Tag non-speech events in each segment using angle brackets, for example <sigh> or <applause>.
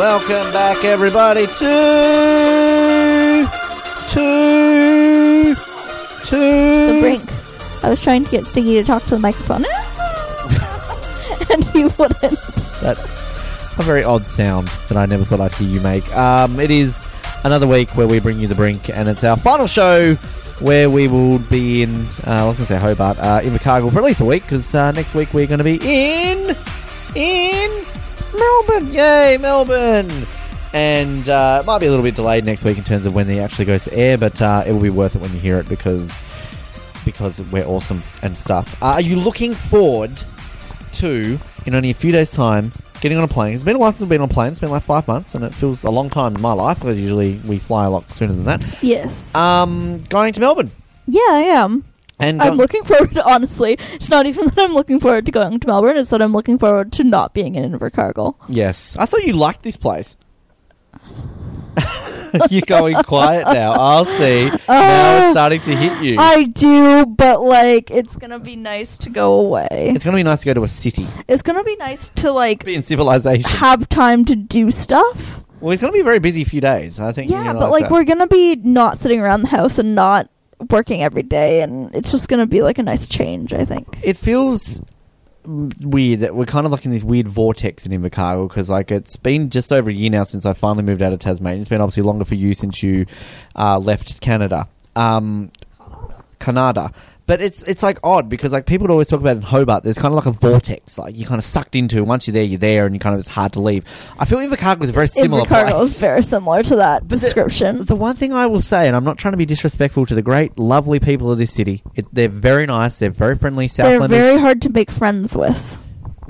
Welcome back, everybody, to to to The brink. I was trying to get Stiggy to talk to the microphone. <laughs> and he wouldn't. That's a very odd sound that I never thought I'd hear you make. Um, it is another week where we bring you the brink, and it's our final show where we will be in. Uh, I was going to say Hobart, uh, in Invercargill for at least a week because uh, next week we're going to be in in Melbourne. Yay, Melbourne! And uh, it might be a little bit delayed next week in terms of when it actually goes to air, but uh, it will be worth it when you hear it because because we're awesome and stuff. Uh, are you looking forward to in only a few days' time getting on a plane? It's been a while since I've been on a plane. It's been like five months, and it feels a long time in my life because usually we fly a lot sooner than that. Yes. Um, going to Melbourne yeah, I am. And I'm looking forward to, <laughs> honestly, it's not even that I'm looking forward to going to Melbourne, it's that I'm looking forward to not being in Invercargill. Yes, I thought you liked this place. <laughs> You're going quiet now. I'll see. now it's oh, starting to hit you. I do, but like, it's gonna be nice to go away. it's going to be nice to go to a city, It's gonna be nice to like be in civilization. have time to do stuff. Well, it's going to be a very busy few days. I think. Yeah, but like that. we're gonna be not sitting around the house and not working every day, and it's just gonna be like a nice change. I think. it feels weird that we're kind of like in this weird vortex in Invercargill because like it's been just over a year now since I finally moved out of Tasmania. It's been obviously longer for you since you uh, left Canada, um, Canada. But it's it's like odd because like people would always talk about in Hobart. There's kind of like a vortex, like you're kind of sucked into. Once you're there, you're there, and you kind of it's hard to leave. I feel Invercargill is a very similar Invercargill is very similar to that But the- description. The one thing I will say, and I'm not trying to be disrespectful to the great, lovely people of this city, it, they're very nice. They're very friendly. They're Southlanders. very hard to make friends with.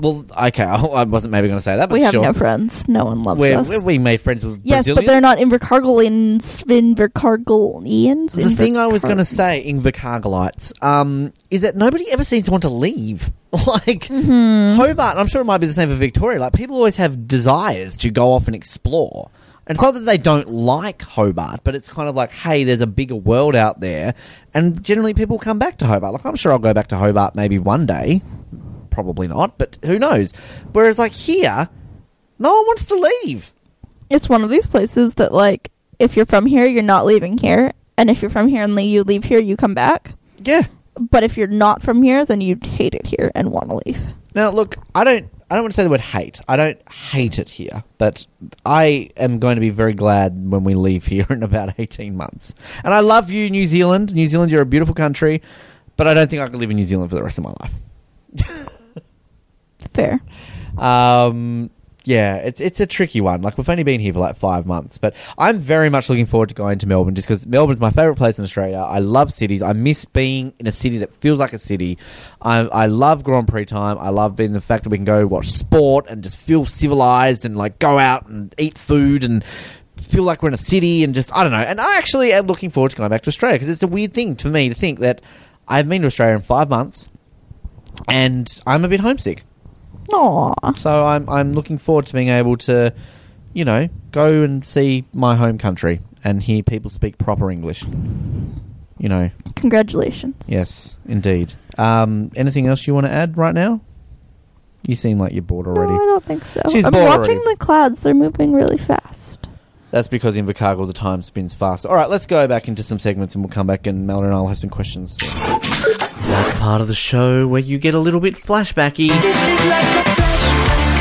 Well, okay, <laughs> I wasn't maybe going to say that, but We have sure. no friends. No one loves We're- us. we we made friends with yes, but they're not Invercargillians. Invercargillians. The thing I was going to say, Invercargillites, um, is that nobody ever seems to want to leave. <laughs> like Mm-hmm. Hobart, I'm sure it might be the same for Victoria. Like people always have desires to go off and explore. And it's not that they don't like Hobart, but it's kind of like, hey, there's a bigger world out there, and generally people come back to Hobart. Like I'm sure I'll go back to Hobart maybe one day, probably not, but who knows? Whereas like here, no one wants to leave. It's one of these places that, like, if you're from here, you're not leaving here, and if you're from here and you leave here, you come back. Yeah, But if you're not from here, then you hate it here and want to leave. Now, look, I don't. I don't want to say the word hate. I don't hate it here, but I am going to be very glad when we leave here in about <laughs> eighteen months. And I love you, New Zealand. New Zealand, you're a beautiful country, but I don't think I could live in New Zealand for the rest of my life. <laughs> Fair. Um, yeah, it's it's a tricky one. Like we've only been here for like five months, but I'm very much looking forward to going to Melbourne just because Melbourne's my favorite place in Australia. I love cities. I miss being in a city that feels like a city. I I love Grand Prix time. I love being the fact that we can go watch sport and just feel civilized and like go out and eat food and feel like we're in a city and just I don't know. And I actually am looking forward to going back to Australia because it's a weird thing for me to think that I've been to Australia in five months and I'm a bit homesick. Aw. So I'm I'm looking forward to being able to, you know, go and see my home country and hear people speak proper English. You know, Congratulations. yes, indeed. Um, anything else you want to add right now? You seem like you're bored already. No, I don't think so. She's I'm bored watching already. the clouds. They're moving really fast. That's because in Invercargill the time spins fast. All right, let's go back into some segments and we'll come back and Melanie and I'll have some questions. Part of the show where you get a little bit flashbacky. This is like a flashback.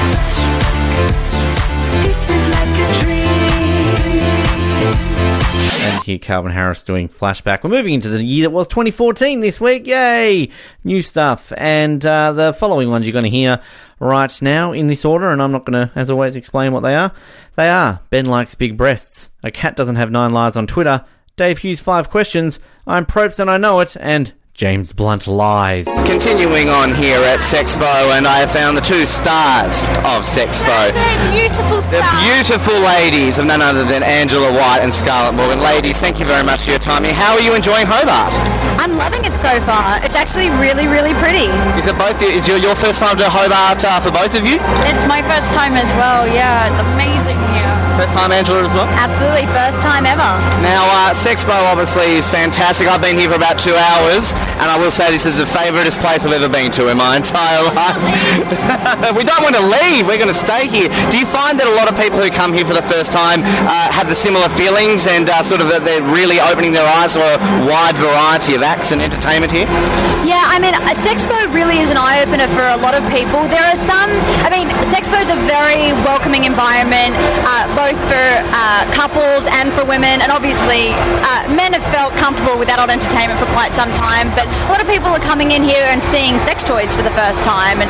Like. And here Calvin Harris doing flashback. We're moving into the year that was 2014 this week. Yay! New stuff. And uh, the following ones you're going to hear right now in this order, and I'm not going to, as always, explain what they are. They are Ben likes big breasts, A cat doesn't have nine lives on Twitter, Dave Hughes five questions, I'm Probst and I know it, and James Blunt lies. Continuing on here at Sexpo, and I have found the two stars of Sexpo. Beautiful stars. The beautiful ladies of none other than Angela White and Scarlett Morgan. Ladies, thank you very much for your time here. How are you enjoying Hobart? I'm loving it so far. It's actually really, really pretty. Is it both? Is your, your first time to Hobart uh, for both of you? It's my first time as well. Yeah, it's amazing here. First time, Angela, as well? Absolutely, first time ever. Now, uh, Sexpo obviously is fantastic. I've been here for about two hours, and I will say this is the favouriteest place I've ever been to in my entire life. <laughs> we don't want to leave. We're going to stay here. Do you find that a lot of people who come here for the first time uh, have the similar feelings and uh, sort of that they're really opening their eyes to a wide variety of acts and entertainment here? Yeah, I mean, uh, Sexpo really is an eye opener for a lot of people. There are some, I mean, Sexpo is a very welcoming environment, uh, both for uh, couples and for women. And obviously, uh, men have felt comfortable with adult entertainment for quite some time, but a lot of people are coming in here and seeing sex toys for the first time. And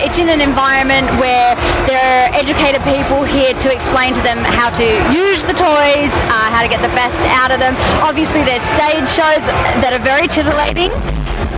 it's in an environment where there are educated people here to explain to them how to use the toys, uh, how to get the best out of them. Obviously, there's stage shows that are very titillating.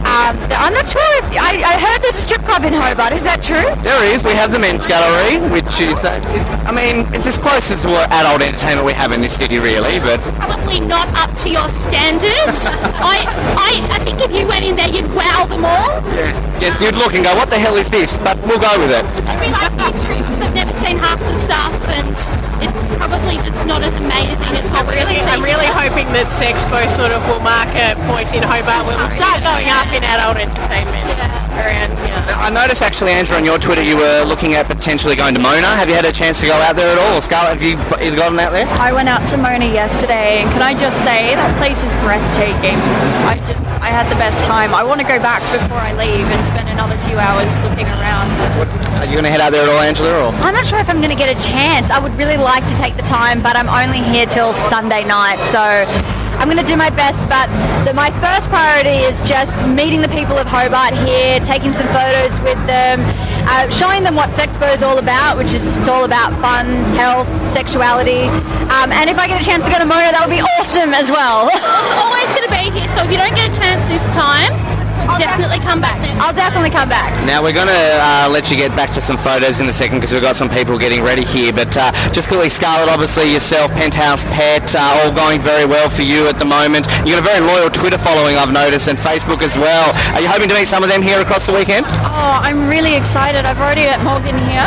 Um, I'm not sure if I, I heard there's a strip club in Hobart. Is that true? There is. We have the men's gallery, which is, uh, it's, I mean, it's as close as what adult entertainment we have in this city, really. But probably not up to your standards. <laughs> I, I, I think if you went in there, you'd wow them all. yes, Yes, you'd look and go, "What the hell is this?" But we'll go with it. It'd be like new troops that've never seen half the stuff, and it's probably just not as amazing as what we're Really, I'm really hoping that Sexpo sort of will mark a point in Hobart where we'll start going up in adult entertainment around here. I noticed actually, Andrew, on your Twitter, you were looking at potentially going to Mona. Have you had a chance to go out there at all? Or Scarlett, have you either gotten out there? I went out to Mona yesterday, and can I just say that place is breathtaking. I just, I had the best time. I want to go back before I leave and spend another few hours looking around. Are you going to head out there at all, Angela? Or I'm not sure if I'm going to get a chance. I would really like to take the time, but I'm only here till Sunday night, so I'm going to do my best. But the, my first priority is just meeting the people of Hobart here, taking some photos with them, uh, showing them what Sexpo is all about, which is it's all about fun, health, sexuality. Um, and if I get a chance to go to Mona, that would be awesome as well. <laughs> It's always going to be here, so if you don't get a chance this time, definitely come back. I'll definitely come back. Now we're going to uh, let you get back to some photos in a second because we've got some people getting ready here. But uh, just quickly, Scarlett, obviously yourself, Penthouse Pet, uh, all going very well for you at the moment. You've got a very loyal Twitter following, I've noticed, and Facebook as well. Are you hoping to meet some of them here across the weekend? Oh, I'm really excited. I've already met Morgan here,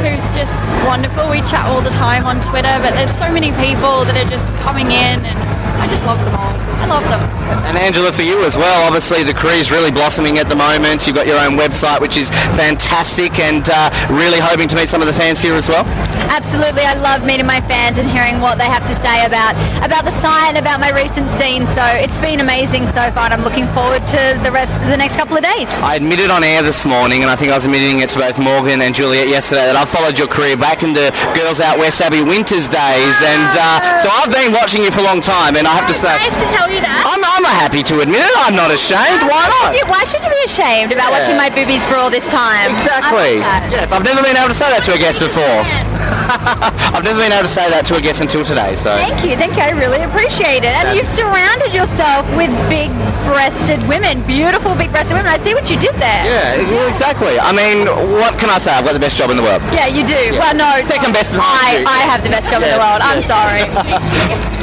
who's just wonderful. We chat all the time on Twitter, but there's so many people that are just coming in, and I just love them all. I love them. And Angela, for you as well, obviously the career's really blossoming at the moment. You've got your own website, which is fantastic, and uh, really hoping to meet some of the fans here as well. Absolutely, I love meeting my fans and hearing what they have to say about about the site and about my recent scene. So it's been amazing so far, and I'm looking forward to the rest of the next couple of days. I admitted on air this morning, and I think I was admitting it to both Morgan and Juliet yesterday, that I've followed your career back in the Girls Out West Abby Winters days, and uh, so I've been watching you for a long time, and I have to say, I have to tell you that. I'm, I'm happy to admit it. I'm not ashamed. Why not? Yeah, Why should you be ashamed about watching my boobies for all this time? Exactly. That. Yes, I've never been able to say that to a guest before. <laughs> I've never been able to say that to a guest until today. So Thank you, thank you. I really appreciate it. And you've surrounded yourself with big-breasted women, beautiful big-breasted women. I see what you did there. yeah, well, exactly. I mean, what can I say? I've got the best job in the world. Yeah, you do. Well, no, Second best behind I. I have the best job in the world. I'm sorry. <laughs> <laughs>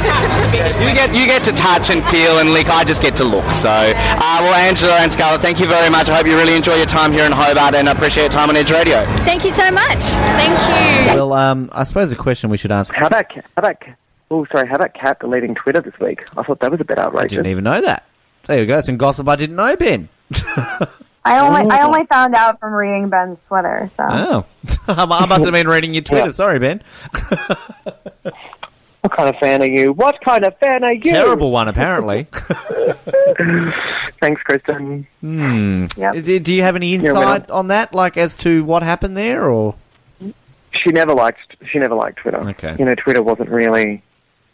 You get you get to touch and feel and lick. I just get to look. So, uh, well, Angela and Scarlett, thank you very much. I hope you really enjoy your time here in Hobart and appreciate your time on Edge Radio. Thank you so much. Thank you. Well, um, I suppose the question we should ask. How about how about oh sorry how about Cat deleting Twitter this week? I thought that was a bit outrageous. I outrageous. didn't even know that. There you go. Some gossip I didn't know, Ben. <laughs> I only I only found out from reading Ben's Twitter. So Oh, <laughs> I must have been reading your Twitter. Yeah. Sorry, Ben. <laughs> What kind of fan are you? What kind of fan are you? Terrible one, apparently. Thanks, Kristen. Hmm. Yep. Do, do you have any insight on that, like as to what happened there, or She never liked she never liked Twitter. Okay. You know, Twitter wasn't really,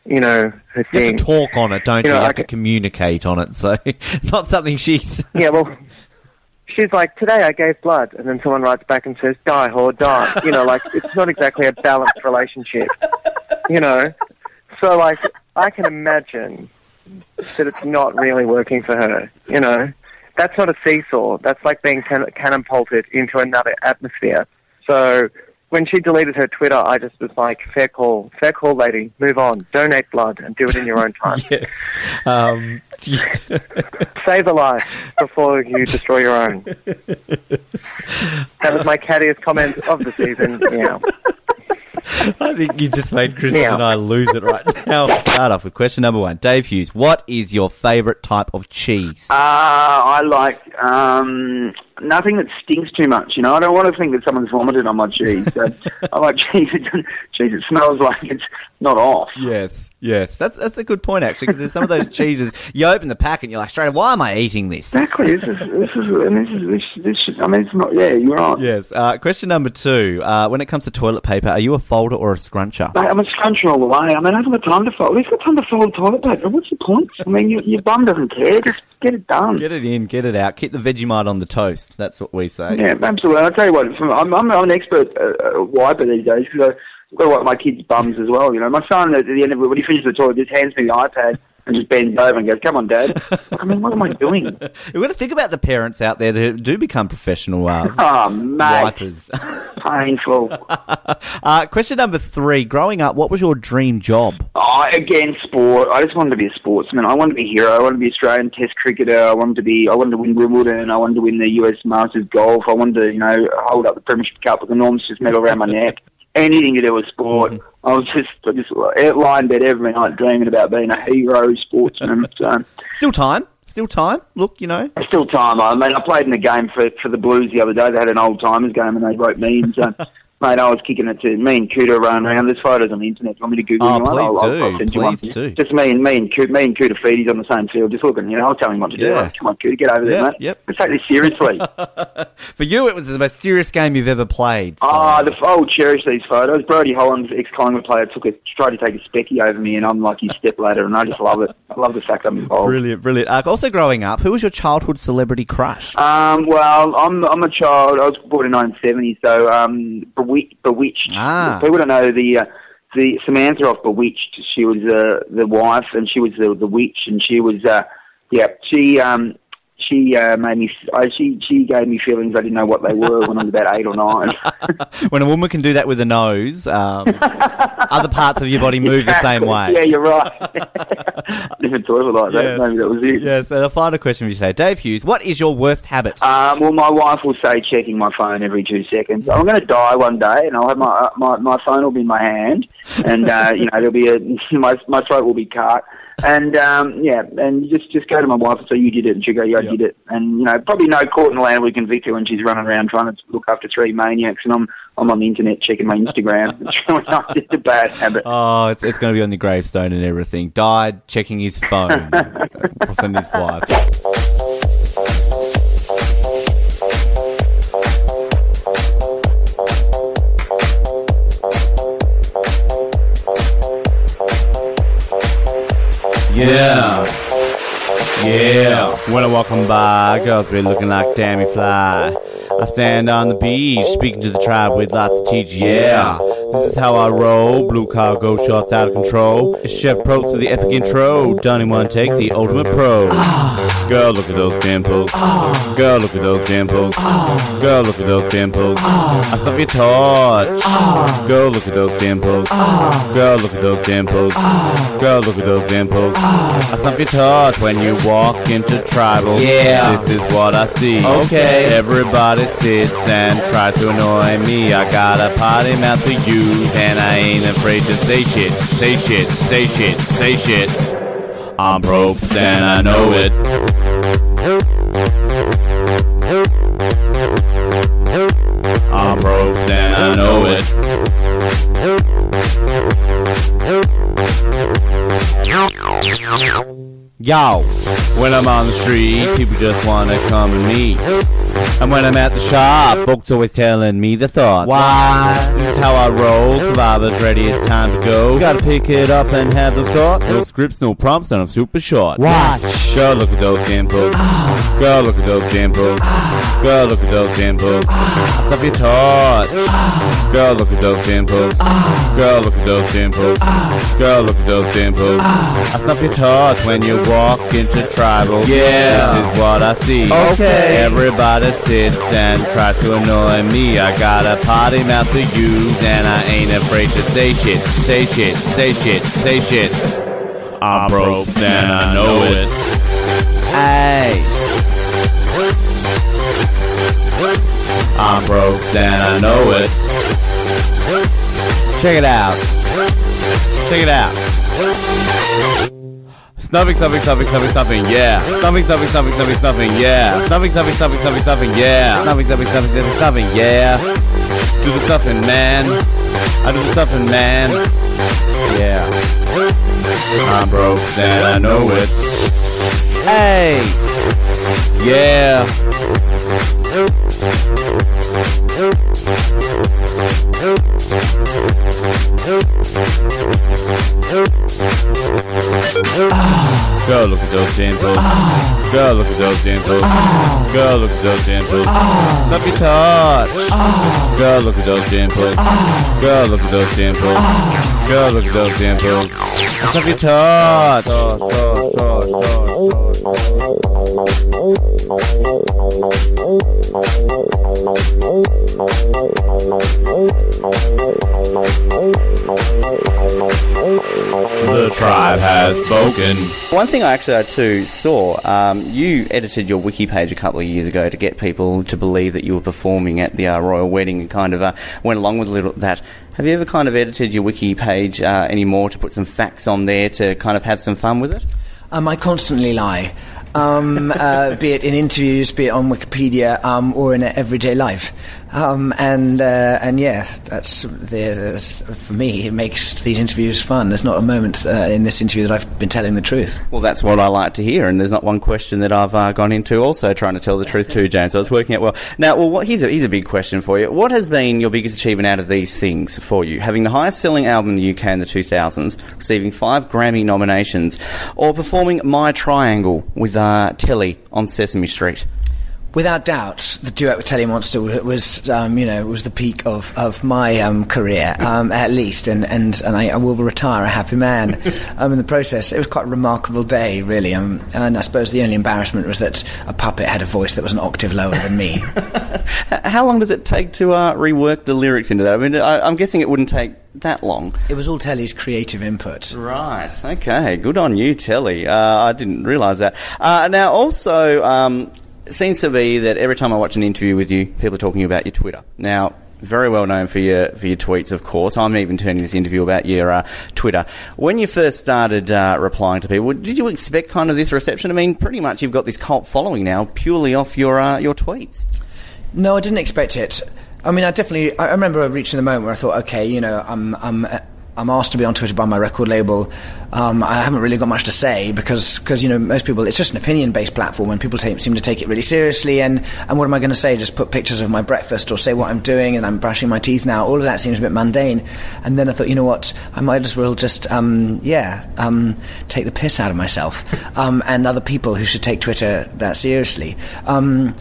you know, her you thing. talk on it, don't you? You You, know, have I to c- communicate on it. So, <laughs> not something she's. <laughs> Yeah, well, she's like, today I gave blood, and then someone writes back and says, die, whore, die. You know, like, it's not exactly a balanced relationship, you know? So, like, I can imagine that it's not really working for her, you know? That's not a seesaw. That's like being can- catapulted into another atmosphere. So, when she deleted her Twitter, I just was like, fair call, fair call, lady, move on, donate blood, and do it in your own time. <laughs> yes. Um, yeah. <laughs> Save a life before you destroy your own. That was my cattiest comment of the season. Yeah. I think you just made Chris Now. and I lose it right now. Start off with question number one. Dave Hughes, what is your favourite type of cheese? Uh, I like um, nothing that stinks too much. You know, I don't want to think that someone's vomited on my cheese. <laughs> So I like cheese. Cheese that smells like it's not off. Yes, yes. That's that's a good point actually, because there's some of those cheeses you open the pack and you're like, straight, why am I eating this? Exactly. This is this is and this is this, this should, I mean, it's not. Yeah, you're right. Yes. Uh, question number two. Uh, when it comes to toilet paper, are you a folder or a scruncher? Mate, I'm a scruncher all the way. I mean, I haven't got time to fold. Who's got time to fold toilet paper? What's the point? I mean, your, your bum doesn't care. Just get it done. Get it in, get it out. Keep the Vegemite on the toast. That's what we say. Yeah, absolutely. I'll tell you what, from- I'm, I'm, I'm an expert uh, uh, wiper these days because I've got to wipe my kids' bums as well. You know, my son at the end of it, when he finishes the toilet, just hands me the iPad and just bends over and goes, "Come on, Dad." I mean, what am I doing? <laughs> We've got to think about the parents out there that do become professional uh, <laughs> Oh, mate, wipers. <laughs> painful. uh, question number three. Growing up, what was your dream job? Oh, again, sport. I just wanted to be a sportsman. I wanted to be a hero. I wanted to be Australian Test cricketer. I wanted to be. I wanted to win Wimbledon. I wanted to win the US Masters golf. I wanted to, you know, hold up the Premiership Cup with an enormous medal around my neck. Anything to do with sport. Mm-hmm. I was just, I just lying in bed every night dreaming about being a hero sportsman. <laughs> So Still time. Still time. Look, you know. still time. I mean, I played in a game for for the Blues the other day. They had an old timers game and they wrote me in. So. <laughs> Mate, I was kicking it to me and Cooter running around. There's photos on the internet. You want me to Google Oh, you one? I'll, do. I'll send you one. Please do. Just me and me and Cooter, me and Cooter Feedy's on the same field, just looking. You know, I'll tell him what to do. Like, Come on, Cooter, get over there, mate. yep. Let's take this seriously. <laughs> For you, it was the most serious game you've ever played. so- Ah, the I'll cherish these photos. Brodie Holland, ex-Collingwood player, took a tried to take a specky over me, and I'm like his stepladder, and I just love it. I love the fact I'm involved. Brilliant, brilliant. Uh, also, growing up, who was your childhood celebrity crush? Um, well, I'm I'm a child. I was born in 1970, so um, Bewitched. Bewitched. Ah. People don't know the uh, the Samantha off Bewitched. She was uh, the wife, and she was the the witch, and she was uh, yeah. She um she uh, made me. I, she she gave me feelings I didn't know what they were when I was about eight or nine. <laughs> when a woman can do that with a nose, um, other parts of your body move the same way. Yeah, you're right. <laughs> Of it like that. Yes. Maybe that was it. Yes, and the final question for you today. Dave Hughes, what is your worst habit? Um, well, my wife will say checking my phone every two seconds. I'm going to die one day, and I'll have my uh, my my phone will be in my hand, and uh, you know there'll be a <laughs> my my throat will be cut, and um, yeah, and just just go to my wife and say you did it, and she'll go yeah I did it, and you know probably no court in the land would convict her when she's running around trying to look after three maniacs, and I'm I'm on the internet checking my Instagram. <laughs> It's a bad habit. Oh, it's, it's going to be on the gravestone and everything. Died checking his phone. <laughs> I'll send his wife. Yeah. Yeah. Walk on by, girls be looking like Dammy Fly. I stand on the beach, speaking to the tribe with lots to teach. Yeah. This is how I roll. Blue cargo shots out of control. It's Jeff Probst to the epic intro. Done in one take, the ultimate pro. Ah. Girl, look at those dimples. Ah. Girl, look at those dimples. Ah. Girl, look at those dimples. I stuff your torch. Girl, look at those dimples. Girl, look at those dimples. Girl, look at those dimples. I stump your torch when you walk into tribal. Yeah. This is what I see. Okay. Everybody sits and tries to annoy me. I got a potty mouth to use, and I ain't afraid to say shit. Say shit, say shit, say shit. I'm broke, and I know it. I'm broke, and I know it. Yo, when I'm on the street, people just wanna come and when I'm at the shop, folks always telling me the thought. Why? This is how I roll. Survivors ready, it's time to go. Gotta pick it up and have the thoughts. No scripts, no prompts, and I'm super short. Watch. Girl, look at those dimples. Girl, look at those dimples. Girl, look at those dimples. I stuff your torch. Girl, look at those dimples. Girl, look at those dimples. Girl, look at those dimples. I stuff your torch when you walk into tribal. Yeah. This is what I see. Okay. Everybody sits and tries to annoy me. I got a potty mouth to use, and I ain't afraid to say shit. Say shit, say shit, say shit. I'm broke, and I know it. Hey. I'm broke, and I know it. Check it out. Check it out. Snuffing, snuffing, snuffing, snuffing, snuffing, yeah. Snuffing, snuffing, snuffing, snuffing, snuffing, yeah. Snuffing, snuffing, snuffing, snuffing, snuffing, yeah. Snuffing, snuffing, snuffing, snuffing, snuffing, yeah. Do the stuffing, man. I do the stuffing, man. Yeah. I'm broke, and I know it. Hey. Yeah. Girl, look at those dimples. Girl, look at those dimples. Girl, look at those dimples. Let me touch. Girl, look at those dimples. Girl, look at those dimples. Girl, look at those dimples. Let me touch. Touch, touch, touch, touch, The tribe has spoken. One thing I actually too saw, um, you edited your wiki page a couple of years ago to get people to believe that you were performing at the uh, royal wedding and kind of uh, went along with a little that. Have you ever kind of edited your wiki page uh, anymore to put some facts on there to kind of have some fun with it? Um, I constantly lie, um, uh, be it in interviews, be it on Wikipedia, um, or in everyday life. Um, and uh, and yeah, that's there's, for me. It makes these interviews fun. There's not a moment uh, in this interview that I've been telling the truth. Well, that's what I like to hear, and there's not one question that I've uh, gone into also trying to tell the truth too, James. So it's working out well. Now, well, what, here's, a, here's a big question for you. What has been your biggest achievement out of these things for you? Having the highest selling album in the UK in the 2000s, receiving five Grammy nominations, or performing My Triangle with uh, Telly on Sesame Street? Without doubt, the duet with Telly Monster was, um, you know, was the peak of, of my um, career, um, at least, and and, and I, I will retire a happy man. <laughs> um, in the process, it was quite a remarkable day, really. Um, and I suppose the only embarrassment was that a puppet had a voice that was an octave lower than me. <laughs> How long does it take to uh, rework the lyrics into that? I mean, I, I'm guessing it wouldn't take that long. It was all Telly's creative input. Right. Okay. Good on you, Telly. Uh, I didn't realise that. Uh, now, also, um, it seems to be that every time I watch an interview with you, people are talking about your Twitter. Now, very well known for your for your tweets, of course. I'm even turning this interview about your uh, Twitter. When you first started uh, replying to people, did you expect kind of this reception? I mean, pretty much you've got this cult following now purely off your uh, your tweets. No, I didn't expect it. I mean, I definitely. I remember reaching the moment where I thought, okay, you know, I'm, I'm, uh, I'm asked to be on Twitter by my record label. Um, I haven't really got much to say because, because you know, most people, it's just an opinion-based platform, and people take, seem to take it really seriously. And, and what am I going to say? Just put pictures of my breakfast or say what I'm doing, and I'm brushing my teeth now. All of that seems a bit mundane. And then I thought, you know what? I might as well just, um, yeah, um, take the piss out of myself um, and other people who should take Twitter that seriously. Um,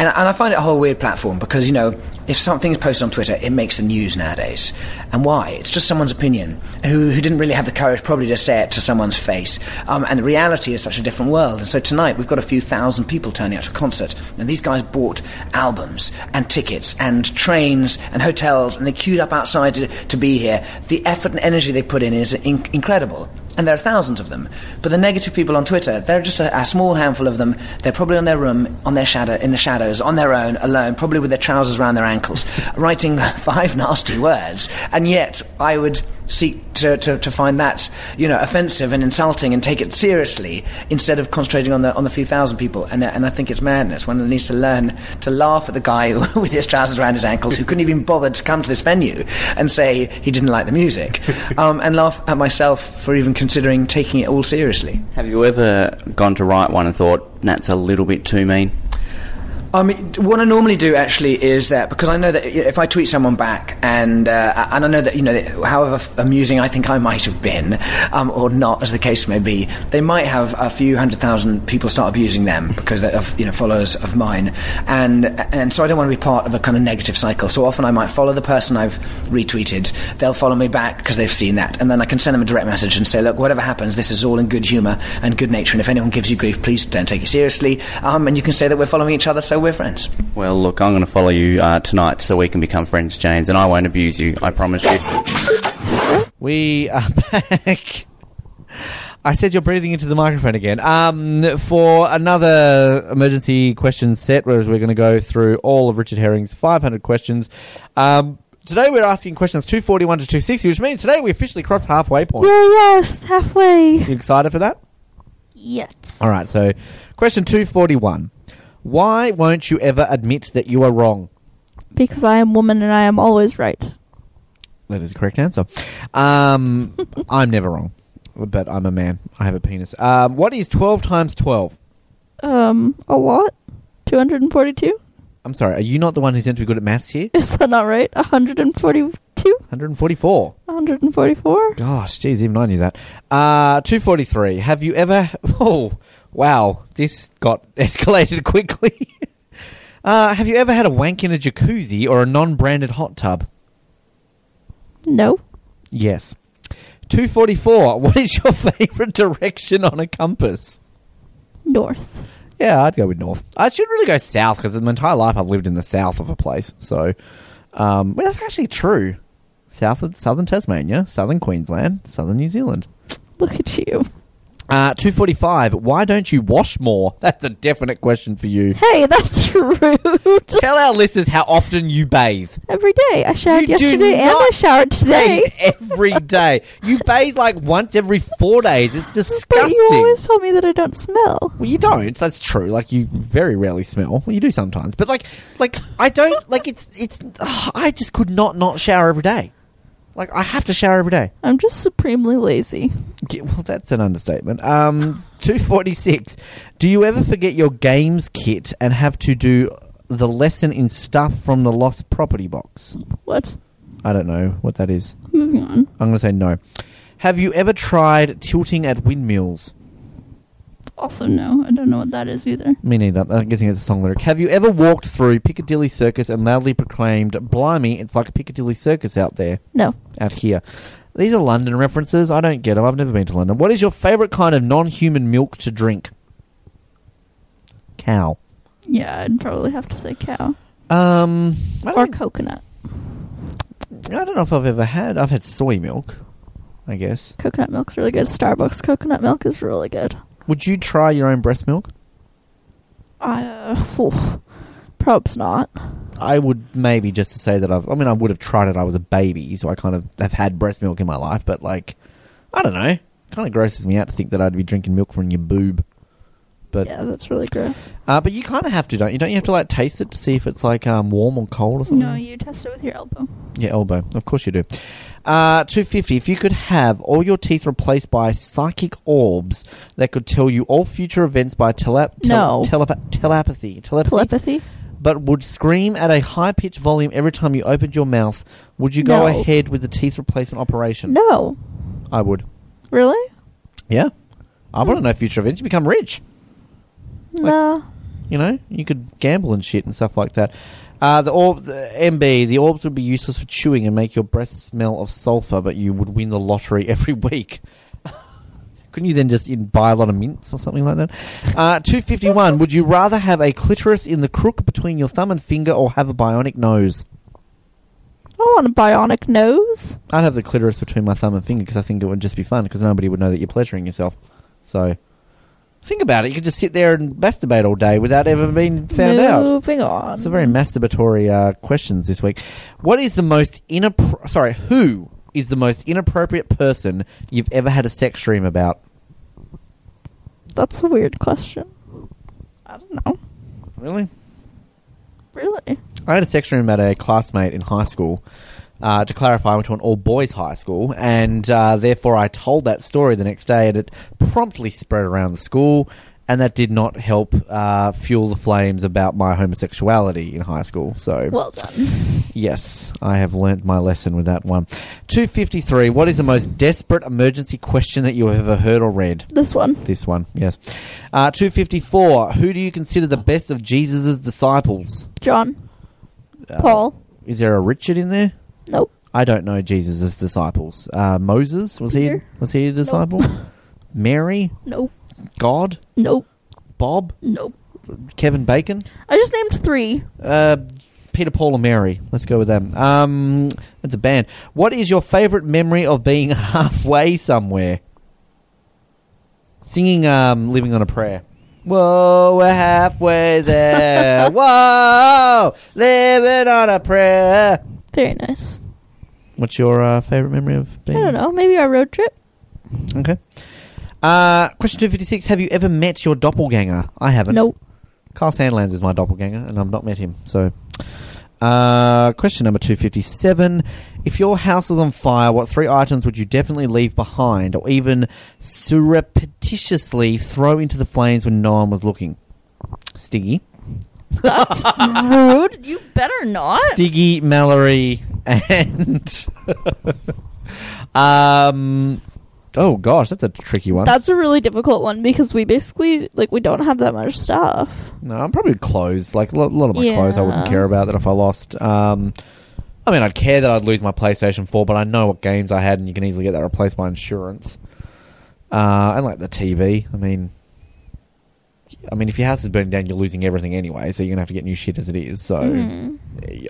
and, and I find it a whole weird platform because, you know, if something is posted on Twitter, it makes the news nowadays. And why? It's just someone's opinion who, who didn't really have the courage probably to say it to someone's face. Um, and the reality is such a different world. And so tonight we've got a few thousand people turning out to a concert. And these guys bought albums and tickets and trains and hotels and they queued up outside to, to be here. The effort and energy they put in is in- incredible. And there are thousands of them. But the negative people on Twitter, they're just a, a small handful of them. They're probably on their room, on their shadow, in the shadows, on their own, alone, probably with their trousers around their ankles, writing <laughs> five nasty words. And yet, I would seek to, to, to find that, you know, offensive and insulting and take it seriously instead of concentrating on the on the few thousand people. And, and I think it's madness. One needs to learn to laugh at the guy <laughs> with his trousers around his ankles who couldn't even bother to come to this venue and say he didn't like the music, <laughs> um, and laugh at myself for even considering taking it all seriously. Have you ever gone to write one and thought that's a little bit too mean? Um, what I normally do actually is that because I know that if I tweet someone back and uh, and I know that you know however amusing I think I might have been um, or not as the case may be, they might have a few hundred thousand people start abusing them because they're of, you know followers of mine, and and so I don't want to be part of a kind of negative cycle. So often I might follow the person I've retweeted, they'll follow me back because they've seen that, and then I can send them a direct message and say, look, whatever happens, this is all in good humour and good nature, and if anyone gives you grief, please don't take it seriously, um, and you can say that we're following each other, so we're friends. Well, look, I'm going to follow you uh, tonight so we can become friends, James, and I won't abuse you. I promise you. We are <laughs> back. I said you're breathing into the microphone again. Um, for another emergency question set, whereas we're going to go through all of Richard Herring's 500 questions. Um, today we're asking questions 241 to 260, which means today we officially cross halfway point. Yeah, yes, halfway. You excited for that? Yes. All right, so question 241. Why won't you ever admit that you are wrong? Because I am woman and I am always right. That is the correct answer. Um, <laughs> I'm never wrong, but I'm a man. I have a penis. Um, what is 12 times 12? Um, a lot. Two hundred and forty-two. I'm sorry, are you not the one who's meant to be good at maths here? <laughs> Is that not right? One hundred and forty-two. 144. One hundred and forty-four. Gosh, geez, even I knew that. Uh, 243. Have you ever. <laughs> Oh, wow. This got <laughs> escalated quickly. <laughs> uh, have you ever had a wank in a jacuzzi or a non branded hot tub? No. Yes. 244. What is your favourite direction on a compass? North. Yeah, I'd go with north. I should really go south because my entire life I've lived in the south of a place. So, um, well, that's actually true. South of southern Tasmania, southern Queensland, southern New Zealand. Look at you. Uh, 245. Why don't you wash more? <laughs> That's a definite question for you. Hey, that's <laughs> rude. Tell our listeners how often you bathe. Every day. I showered You do yesterday and I not showered today. Bathe every <laughs> day. You bathe like once every four days. It's But disgusting. you always told me that I don't smell. Well, you don't. That's true. Like you very rarely smell. Well, you do sometimes, but like, like I don't. Like it's it's. ugh, I just could not not shower every day. Like I have to shower every day. I'm just supremely lazy. Yeah, well, that's an understatement. Um, <laughs> two forty six. Do you ever forget your games kit and have to do the lesson in stuff from the lost property box? What? I don't know what that is. Moving on. I'm going to say no. Have you ever tried tilting at windmills? Also, no. I don't know what that is either. Me neither. I'm guessing it's a song lyric. Have you ever walked through Piccadilly Circus and loudly proclaimed, Blimey, it's like a Piccadilly Circus out there? No. Out here. These are London references. I don't get them. I've never been to London. What is your favourite kind of non human milk to drink? Cow. Yeah, I'd probably have to say cow. Um, Or coconut. I don't know if I've ever had. I've had soy milk, I guess. Coconut milk's really good. Starbucks coconut milk is really good. Would you try your own breast milk? Uh, phew. probs not. I would maybe just to say that I've. I mean, I would have tried it. I was a baby, so I kind of have had breast milk in my life. But like, I don't know. Kind of grosses me out to think that I'd be drinking milk from your boob. But Yeah, that's really gross. uh, but you kind of have to, don't you? Don't you have to like taste it to see if it's like um, warm or cold or something? No, you test it with your elbow. Yeah, elbow. Of course you do. Uh, 250. If you could have all your teeth replaced by psychic orbs that could tell you all future events by tele- No. telepa- telepathy, telepathy, Telepathy? but would scream at a high pitched volume every time you opened your mouth, would you go No. ahead with the teeth replacement operation? No. I would. Really? Yeah. I want to know future events. You become rich. No. You know, you could gamble and shit and stuff like that. Uh, the orb, the MB, the orbs would be useless for chewing and make your breath smell of sulfur, but you would win the lottery <laughs> every week. <laughs> Couldn't you then just in, buy a lot of mints or something like that? Uh, 251. would you rather have a clitoris in the crook between your thumb and finger or have a bionic nose? I want a bionic nose. I'd have the clitoris between my thumb and finger because I think it would just be fun because nobody would know that you're pleasuring yourself. So, think about it. You could just sit there and masturbate all day without ever being found out. Moving on. It's a very masturbatory uh, questions this week. What is the most inappro- sorry, who is the most inappropriate person you've ever had a sex dream about? That's a weird question. I don't know. Really? Really? I had a sex dream about a classmate in high school. Uh, to clarify, I went to an all boys high school, and uh, therefore I told that story the next day, and it promptly spread around the school, and that did not help uh, fuel the flames about my homosexuality in high school. So, Well done. yes, I have learnt my lesson with that one. 253. What is the most desperate emergency question that you have ever heard or read? This one. This one, yes. Uh, 254. Who do you consider the best of Jesus' disciples? John. Uh, Paul. Is there a Richard in there? Nope. I don't know Jesus' disciples. Uh, Moses was Peter? he was he a disciple? <laughs> Mary, Nope. God, Nope. Bob, Nope. Kevin Bacon, I just named three. uh, Peter, Paul, and Mary. Let's go with them. Um, that's a band. What is your favorite memory of being <laughs> halfway somewhere? Singing, um, "Living on a Prayer." Whoa, we're halfway there. <laughs> Whoa, living on a prayer. Very nice. What's your uh, favorite memory of being? I don't know. Maybe our road trip. Okay. Uh, question 256 Have you ever met your doppelganger? I haven't. Nope. Carl Sandlands is my doppelganger, and I've not met him. So, uh, question number 257 If your house was on fire, what three items would you definitely leave behind, or even surreptitiously throw into the flames when no one was looking? Stiggy. That's rude. You better not. Stiggy, Mallory, and. um. Oh gosh, that's a tricky one. That's a really difficult one because we basically like we don't have that much stuff. No, I'm probably clothes. Like a lot, a lot of my clothes, I wouldn't care about that if I lost. Um, I mean, I'd care that I'd lose my PlayStation 4, but I know what games I had, and you can easily get that replaced by insurance. Uh, and like the TV, I mean, I mean, if your house is burning down, you're losing everything anyway, so you're gonna have to get new shit as it is. So Mhm.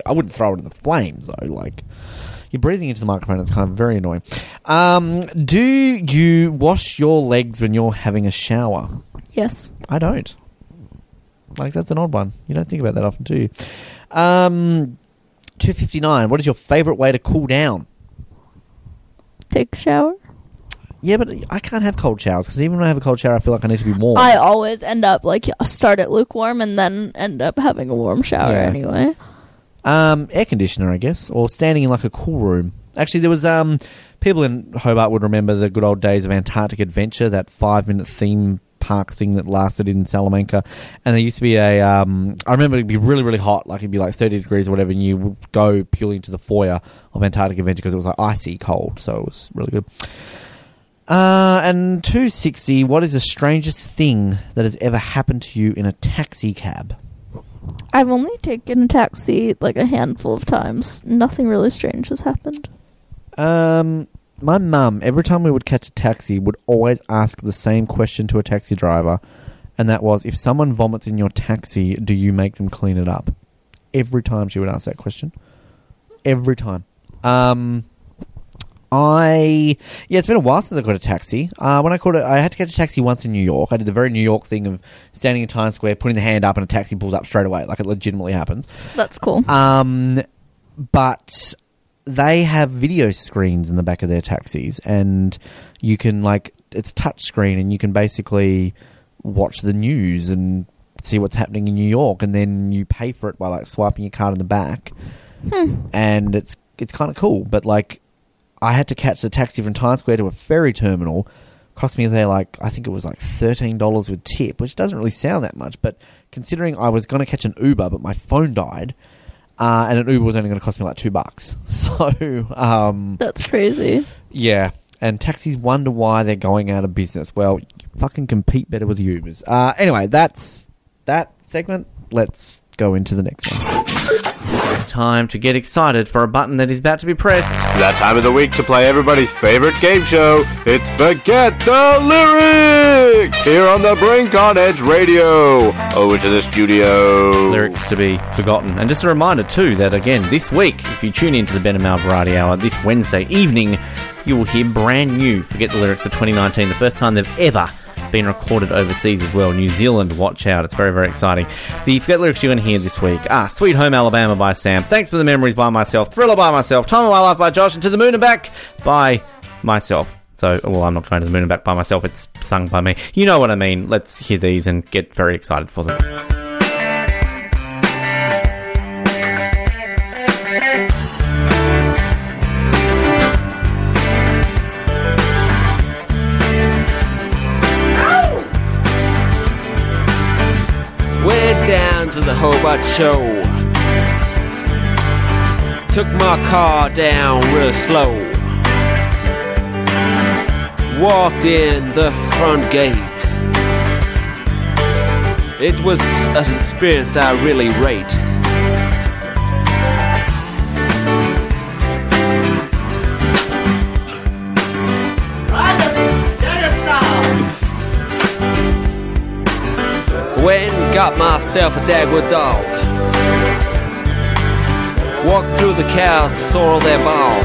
I wouldn't throw it in the flames though. Like you're breathing into the microphone; it's kind of very annoying. Um, do you wash your legs when you're having a shower? Yes. I don't. Like that's an odd one. You don't think about that often, do you? Um, two fifty nine. What is your favorite way to cool down? Take a shower. Yeah, but I can't have cold showers because even when I have a cold shower, I feel like I need to be warm. I always end up like start at lukewarm and then end up having a warm shower Yeah. anyway. Um, air conditioner, I guess, or standing in like a cool room. Actually, there was um, people in Hobart would remember the good old days of Antarctic Adventure, that five minute theme park thing that lasted in Salamanca, and there used to be a. Um, I remember it'd be really really hot, like it'd be like thirty degrees or whatever, and you would go purely into the foyer of Antarctic Adventure because it was like icy cold, so it was really good. Uh, and 260, what is the strangest thing that has ever happened to you in a taxi cab? I've only taken a taxi like a handful of times. Nothing really strange has happened. Um, my mum, every time we would catch a taxi, would always ask the same question to a taxi driver, and that was, if someone vomits in your taxi, do you make them clean it up? Every time she would ask that question. Every time. Um, I yeah, it's been a while since I caught a taxi. Uh, when I caught it, I had to catch a taxi once in New York. I did the very New York thing of standing in Times Square, putting the hand up, and a taxi pulls up straight away, like it legitimately happens. That's cool. Um, but they have video screens in the back of their taxis, and you can like it's touch screen, and you can basically watch the news and see what's happening in New York, and then you pay for it by like swiping your card in the back, Hmm. and it's it's kind of cool. But like, I had to catch the taxi from Times Square to a ferry terminal. Cost me there like I think it was like thirteen dollars with tip, which doesn't really sound that much, but considering I was going to catch an Uber, but my phone died, uh, and an Uber was only going to cost me like two bucks. <laughs> So um, That's crazy. yeah, and taxis wonder why they're going out of business. Well, you fucking compete better with Ubers. Uh, anyway, that's that segment. Let's go into the next one. Time to get excited for a button that is about to be pressed. That time of the week to play everybody's favorite game show. It's Forget the Lyrics here on the Brink on Edge Radio. Over to the studio. lyrics to be forgotten. And just a reminder, too, that again, this week, if you tune into the Ben and Mal Variety Hour this Wednesday evening, you will hear brand new Forget the Lyrics of 2019, the first time they've ever been recorded overseas as well. New Zealand, watch out. It's very, very exciting. The Forget Lyrics you're going to hear this week are Sweet Home Alabama by Sam, Thanks for the Memories by myself, Thriller by myself, Time of My Life by Josh, and To the Moon and Back by myself. So, well, I'm not going to the moon and back by myself. It's sung by me. You know what I mean. Let's hear these and get very excited for them. Hobart Show. Took my car down real slow. Walked in the front gate. It was an experience I really rate. Got myself a Dagwood dog. Walked through the cows, saw their ball.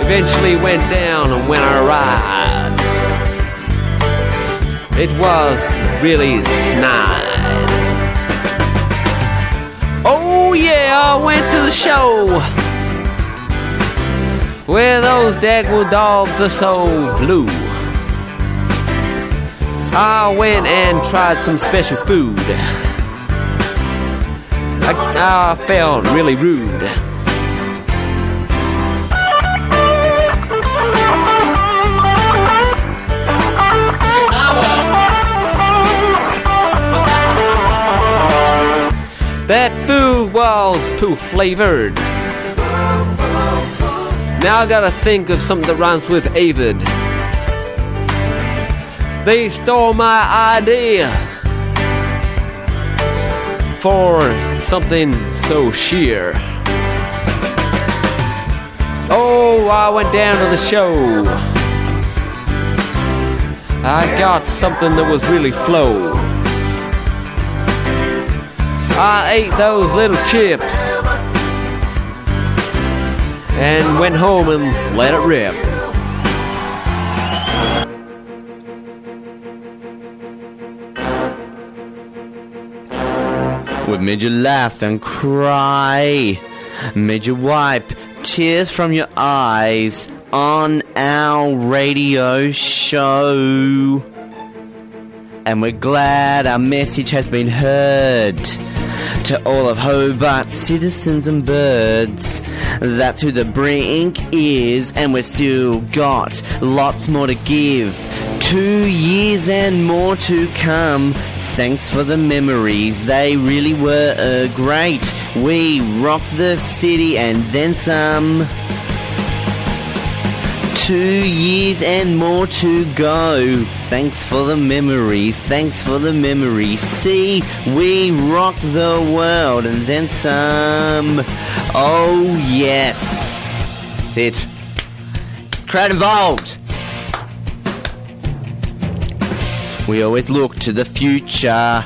Eventually went down and went on a ride. It was really snide. Oh yeah, I went to the show where those Dagwood dogs are so blue. I went and tried some special food. I, I felt really rude. That food was poo flavored. Now I gotta think of something that rhymes with avid. They stole my idea for something so sheer. Oh, I went down to the show. I got something that was really flow. I ate those little chips and went home and let it rip. Made you laugh and cry, made you wipe tears from your eyes on our radio show. And we're glad our message has been heard to all of Hobart's citizens and birds. That's who the brink is, and we've still got lots more to give. Two years and more to come. Thanks for the memories, they really were uh, great. We rocked the city and then some. Two years and more to go. Thanks for the memories. Thanks for the memories. See, we rocked the world and then some. Oh, yes. That's it. Crowd involved. We always look to the future.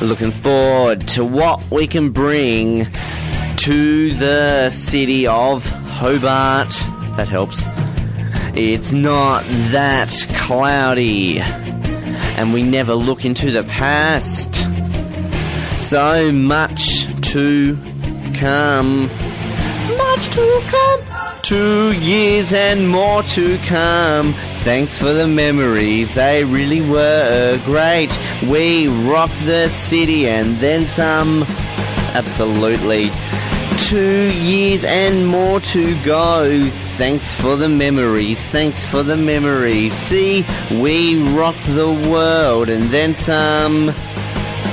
Looking forward to what we can bring to the city of Hobart. That helps. It's not that cloudy. And we never look into the past. So much to come. Much to come. Two years and more to come. Thanks for the memories, they really were uh, great. We rocked the city and then some. Absolutely. Two years and more to go. Thanks for the memories, thanks for the memories. See, we rocked the world and then some. <laughs>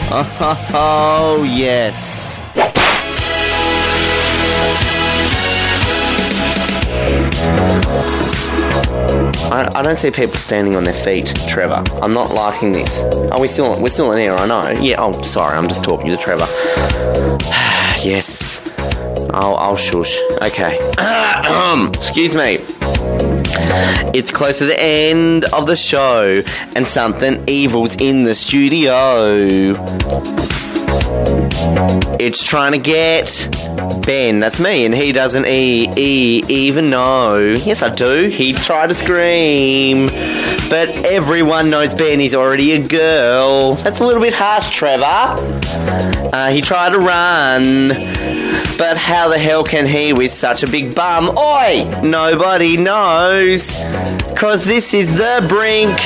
Oh, yes. I, I don't see people standing on their feet, Trevor. I'm not liking this. Are we still we're still in air, I know. Yeah, oh sorry, I'm just talking to Trevor. <sighs> yes. I'll, I'll shush. Okay. Um, <clears throat> excuse me. It's close to the end of the show, and something evil's in the studio. It's trying to get Ben, that's me, and he doesn't e- e- even know. Yes, I do. He tried to scream. But everyone knows Ben is already a girl. That's a little bit harsh, Trevor. Uh, he tried to run. But how the hell can he with such a big bum? Oi! Nobody knows. Cause this is the brink.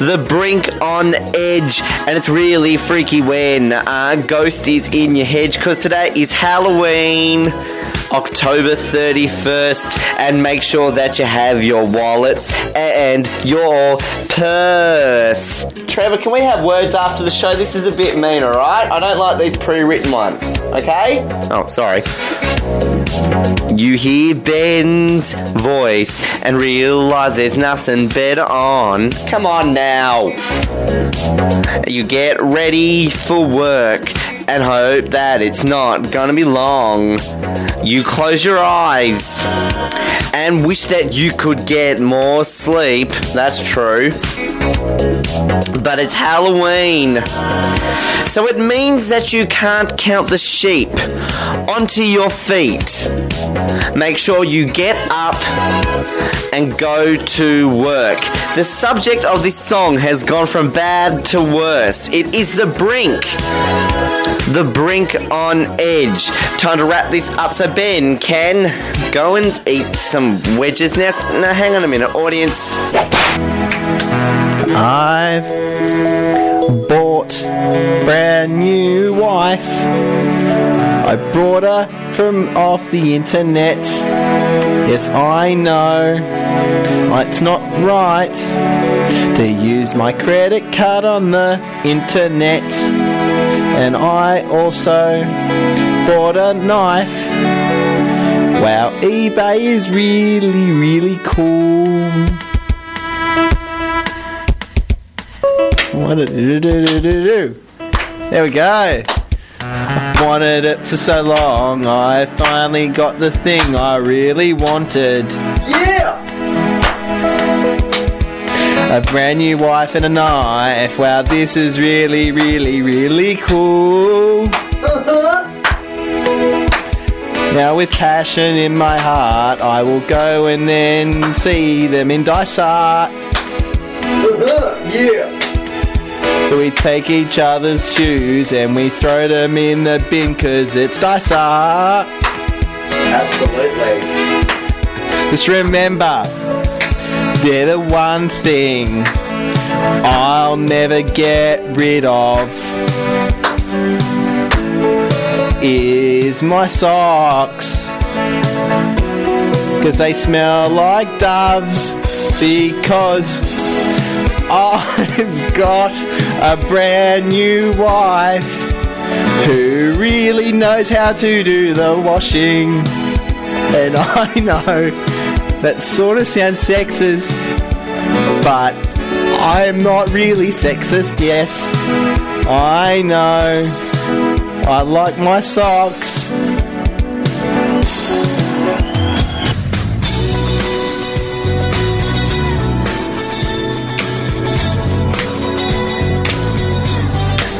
The brink on edge. And it's really freaky when a ghost is in your hedge. Cause today is Halloween. October 31st, and make sure that you have your wallets and your purse. Trevor, can we have words after the show? This is a bit mean, alright? I don't like these pre written ones, okay? Oh, sorry. You hear Ben's voice and realize there's nothing better on. Come on now. You get ready for work and hope that it's not gonna be long. You close your eyes and wish that you could get more sleep. That's true. But it's Halloween. So it means that you can't count the sheep onto your feet. Make sure you get up and go to work. The subject of this song has gone from bad to worse. It is the brink. the brink on edge. Time to wrap this up. So, Ben, can go and eat some wedges now. Now, hang on a minute, audience. I've bought brand new wife. I brought her from off the internet. Yes, I know it's not right to use my credit card on the internet. And I also bought a knife. Wow, eBay is really, really cool. Did do do do do? There we go. I've wanted it for so long. I finally got the thing I really wanted. Yeah. A brand new wife and a knife. Wow, this is really, really, really cool. Uh-huh. Now, with passion in my heart, I will go and then see them in Dysart. yeah. So we take each other's shoes and we throw them in the bin cause it's Dysart. Absolutely. Just remember, they're the one thing I'll never get rid of. Is my socks. Cause they smell like doves. Because I've got a brand new wife who really knows how to do the washing. And <laughs> I know that sort of sounds sexist, but I'm not really sexist, yes. I know. I like my socks.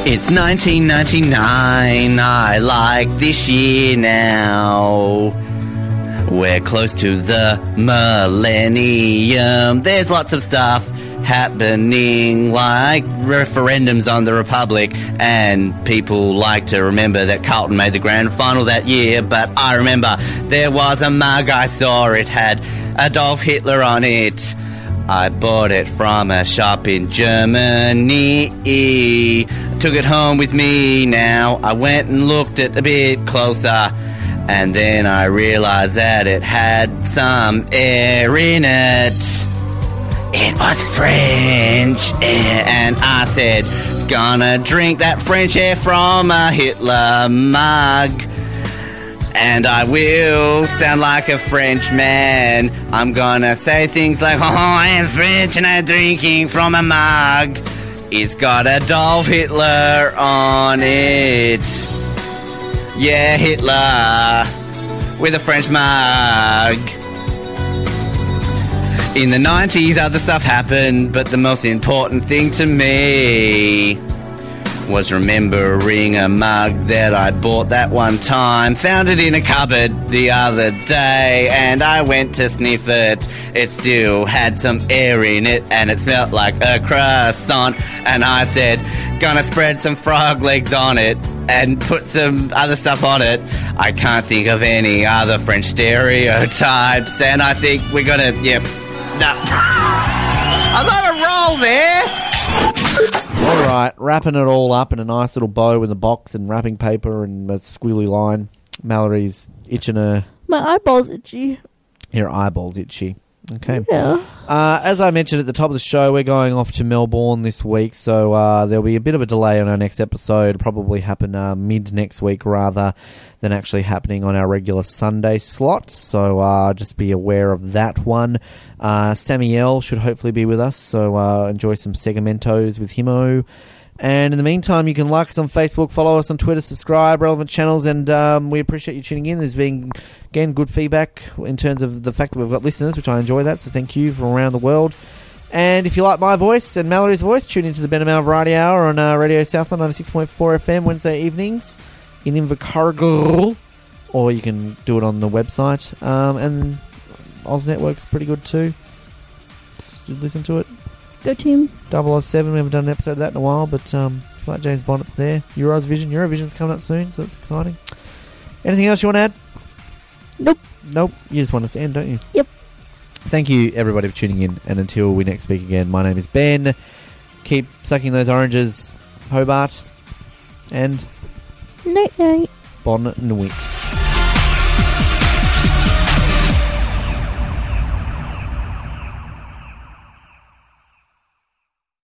It's 1999. I like this year now. We're close to the millennium. There's lots of stuff happening, like referendums on the Republic, and people like to remember that Carlton made the grand final that year. But I remember there was a mug I saw, it had Adolf Hitler on it. I bought it from a shop in Germany. Took it home with me now. I went and looked at it a bit closer. And then I realized that it had some air in it. It was French air. And I said, gonna drink that French air from a Hitler mug. And I will sound like a French man. I'm gonna say things like, oh, I am French and I'm drinking from a mug. It's got a Adolf Hitler on it. Yeah, Hitler. With a French mug. In the 90s, other stuff happened, but the most important thing to me was remembering a mug that I bought that one time. Found it in a cupboard the other day, and I went to sniff it. It still had some air in it, and it smelled like a croissant. And I said, gonna spread some frog legs on it and put some other stuff on it. I can't think of any other French stereotypes, and I think we're gonna, yep. No. I was on a roll there. All right, wrapping it all up in a nice little bow in the box and wrapping paper and a squealy line. Mallory's itching her, My eyeballs itchy. her eyeballs itchy. Okay. Yeah. Uh, as I mentioned at the top of the show, we're going off to Melbourne this week, so uh, there'll be a bit of a delay on our next episode. Probably happen uh, mid next week rather than actually happening on our regular Sunday slot. So uh, just be aware of that one. Uh, Samuel should hopefully be with us, so uh, enjoy some segmentos with Himo. And in the meantime, you can like us on Facebook, follow us on Twitter, subscribe, relevant channels, and um, we appreciate you tuning in. There's been, again, good feedback in terms of the fact that we've got listeners, which I enjoy that, so thank you from around the world. And if you like my voice and Mallory's voice, tune into the Ben Mal Variety Hour on uh, Radio Southland 96.4 FM Wednesday evenings in Invercargill, or you can do it on the website. Um, and Oz Network's pretty good too. Just listen to it. Go team. 007, we haven't done an episode of that in a while, but um, Like James Bonnet's there. Eurovision. Eurovision's coming up soon, so it's exciting. Anything else you want to add? Nope. Nope. You just want us to end, don't you? Yep. Thank you, everybody, for tuning in. And until we next speak again, my name is Ben. Keep sucking those oranges, Hobart. And Night night. bon nuit.